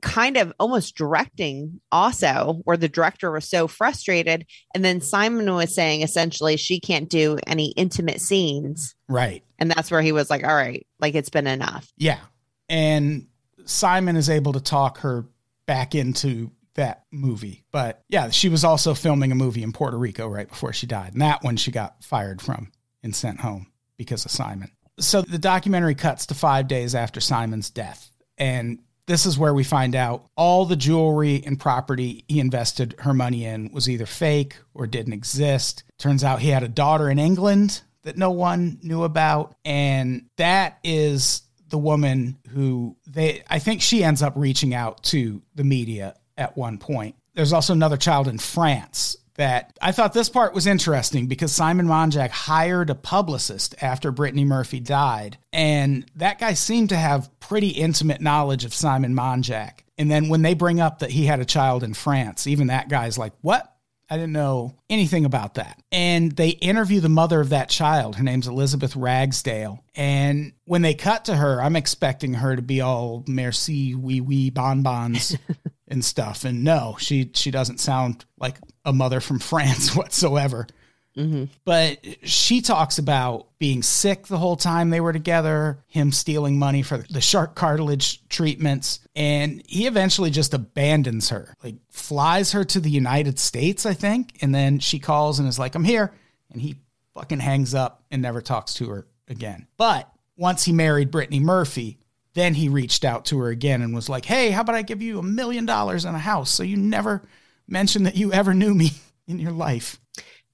Kind of almost directing also, where the director was so frustrated. And then Simon was saying essentially she can't do any intimate scenes. Right. And that's where he was like, all right, like it's been enough. Yeah. And Simon is able to talk her back into that movie. But yeah, she was also filming a movie in Puerto Rico right before she died. And that one she got fired from and sent home because of Simon. So the documentary cuts to five days after Simon's death. And this is where we find out all the jewelry and property he invested her money in was either fake or didn't exist. Turns out he had a daughter in England that no one knew about. And that is the woman who they, I think she ends up reaching out to the media at one point. There's also another child in France that I thought this part was interesting because Simon Monjack hired a publicist after Brittany Murphy died. And that guy seemed to have pretty intimate knowledge of Simon Monjack. And then when they bring up that he had a child in France, even that guy's like, What? I didn't know anything about that. And they interview the mother of that child. Her name's Elizabeth Ragsdale. And when they cut to her, I'm expecting her to be all merci, wee wee, bonbons and stuff. And no, she she doesn't sound like a mother from France whatsoever. Mm-hmm. But she talks about being sick the whole time they were together, him stealing money for the shark cartilage treatments, and he eventually just abandons her, like flies her to the United States, I think, and then she calls and is like, "I'm here," and he fucking hangs up and never talks to her again. But once he married Brittany Murphy, then he reached out to her again and was like, "Hey, how about I give you a million dollars and a house so you never mention that you ever knew me in your life?"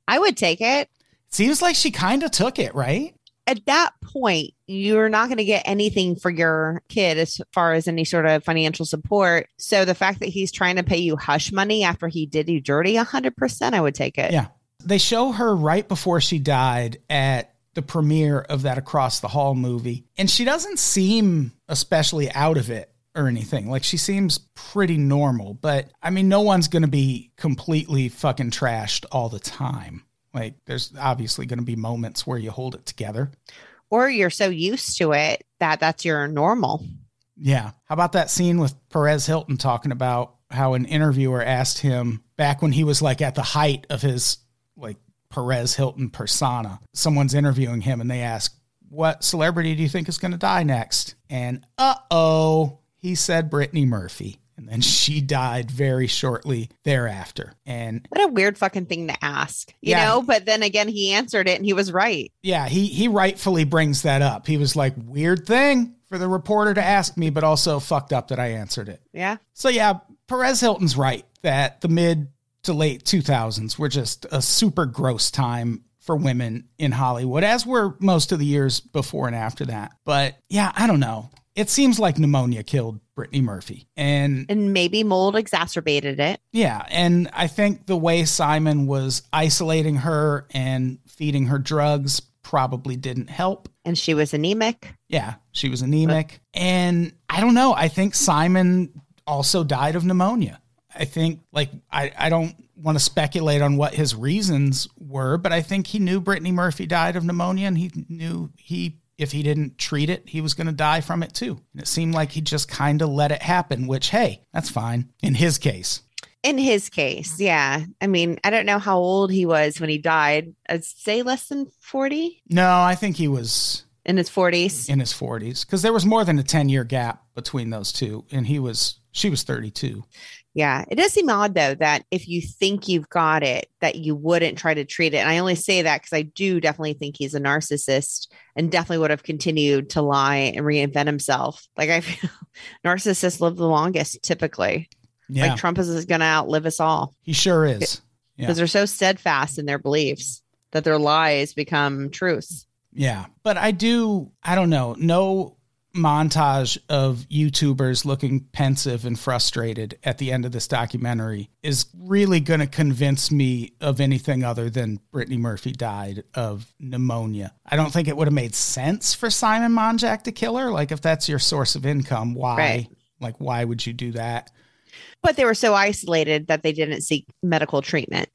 I would take it. Seems like she kind of took it, right? At that point, you're not going to get anything for your kid as far as any sort of financial support. So the fact that he's trying to pay you hush money after he did you dirty 100%, I would take it. Yeah. They show her right before she died at the premiere of that Across the Hall movie, and she doesn't seem especially out of it or anything. Like she seems pretty normal, but I mean, no one's going to be completely fucking trashed all the time. Like there's obviously going to be moments where you hold it together. Or you're so used to it that that's your normal. Yeah. How about that scene with Perez Hilton talking about how an interviewer asked him back when he was like at the height of his like Perez Hilton persona? Someone's interviewing him and they ask, What celebrity do you think is going to die next? And uh oh, he said Brittany Murphy. And then she died very shortly thereafter. And What a weird fucking thing to ask, you Yeah. know? But then again, he answered it and he was right. yeah, he he rightfully brings that up. He was like, weird thing for the reporter to ask me, but also fucked up that I answered it. Yeah. So yeah, Perez Hilton's right that the mid to late 2000s were just a super gross time for women in Hollywood, as were most of the years before and after that. But yeah, I don't know. It seems like pneumonia killed Brittany Murphy. And And maybe mold exacerbated it. yeah, and I think the way Simon was isolating her and feeding her drugs probably didn't help. And she was anemic. Yeah, she was anemic. And I don't know. I think Simon also died of pneumonia. I think, like, I, I don't want to speculate on what his reasons were, but I think he knew Brittany Murphy died of pneumonia and he knew he, if he didn't treat it, he was going to die from it too. And it seemed like he just kind of let it happen, which, hey, that's fine in his case. In his case, yeah. I mean, I don't know how old he was when he died. I'd say less than 40 No, I think he was in his 40s. in his 40s because there was more than a 10 year gap between those two. And he was, she was 32. Yeah. It does seem odd, though, that if you think you've got it, that you wouldn't try to treat it. And I only say that because I do definitely think he's a narcissist and definitely would have continued to lie and reinvent himself. Like, I feel narcissists live the longest typically. Yeah, Like, Trump is going to outlive us all he sure is. Yeah. because they're so steadfast in their beliefs that their lies become truths. Yeah. But I do, I don't know, no montage of YouTubers looking pensive and frustrated at the end of this documentary is really going to convince me of anything other than Brittany Murphy died of pneumonia. I don't think it would have made sense for Simon Monjack to kill her. Like, if that's your source of income, why? Right. Like, why would you do that? But they were so isolated that they didn't seek medical treatment.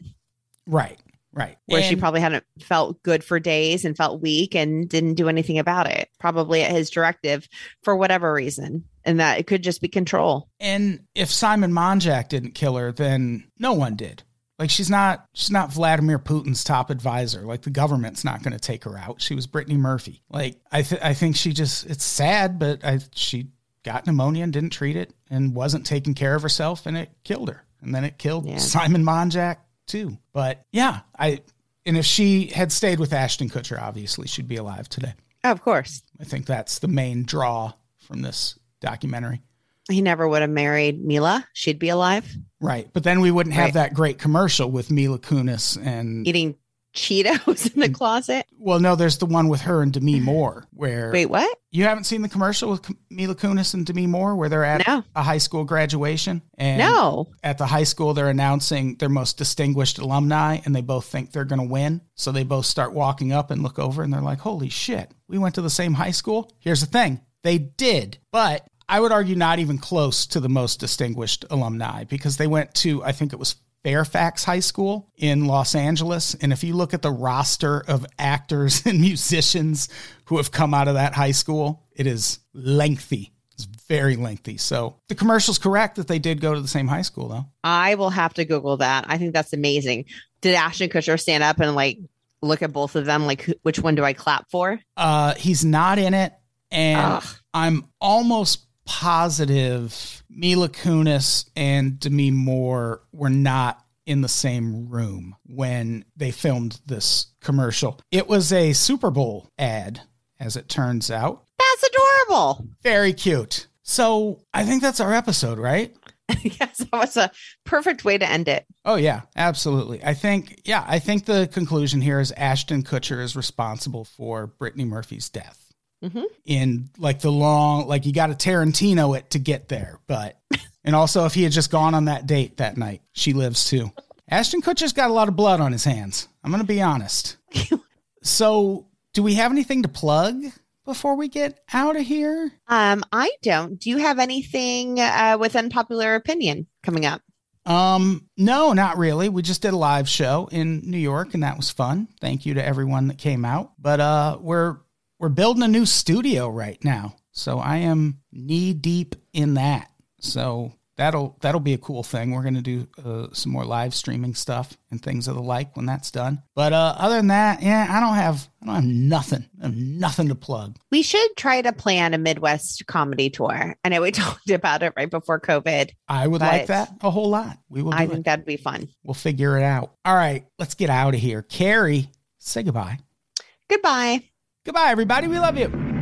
Right. Right. Where she probably hadn't felt good for days and felt weak and didn't do anything about it. Probably at his directive for whatever reason. And that it could just be control. And if Simon Monjack didn't kill her, then no one did. Like she's not she's not Vladimir Putin's top advisor. Like the government's not going to take her out. She was Brittany Murphy. Like I th- I think she just it's sad, but I she got pneumonia and didn't treat it and wasn't taking care of herself and it killed her. And then it killed Yeah. Simon Monjack too. But yeah, I and if she had stayed with Ashton Kutcher, obviously she'd be alive today. Of course. I think that's the main draw from this documentary. He never would have married Mila. She'd be alive Right. But then we wouldn't have Right. that great commercial with Mila Kunis and eating Cheetos in the mm. closet. well, no, there's the one with her and Demi Moore where Wait, what? you haven't seen the commercial with Mila Kunis and Demi Moore where they're at No. a high school graduation and No. at the high school they're announcing their most distinguished alumni and they both think they're going to win. So they both start walking up and look over and they're like, "Holy shit. We went to the same high school?" Here's the thing. They did, but I would argue not even close to the most distinguished alumni because they went to I think it was Fairfax High School in Los Angeles. And if you look at the roster of actors and musicians who have come out of that high school, it is lengthy. It's very lengthy. So the commercial's correct that they did go to the same high school, though. I will have to Google that. I think that's amazing. Did Ashton Kutcher stand up and like look at both of them? Like, which one do I clap for? Uh, he's not in it. And Ugh. I'm almost positive Mila Kunis and Demi Moore were not in the same room when they filmed this commercial. It was a Super Bowl ad, as it turns out. That's adorable. Very cute. So I think that's our episode, right? yes, that was a perfect way to end it. Oh yeah, absolutely. I think yeah, I think the conclusion here is Ashton Kutcher is responsible for Brittany Murphy's death. Mhm. In like the long, like you got to Tarantino it to get there, but and also if he had just gone on that date that night, she lives too. Ashton Kutcher's got a lot of blood on his hands. I'm gonna be honest. so, do we have anything to plug before we get out of here? Um, I don't. Do you have anything uh, with unpopular opinion coming up? Um, no, not really. We just did a live show in New York and that was fun. Thank you to everyone that came out. But uh we're we're building a new studio right now. So I am knee deep in that. So that'll that'll be a cool thing. We're going to do uh, some more live streaming stuff and things of the like when that's done. But uh other than that, yeah, I don't have I don't have nothing. I have nothing to plug. We should try to plan a Midwest comedy tour. I know we talked about it right before COVID. I would like that a whole lot. We will I it. think that'd be fun. We'll figure it out. All right, let's get out of here. Carrie, say goodbye. Goodbye. Goodbye, everybody. We love you.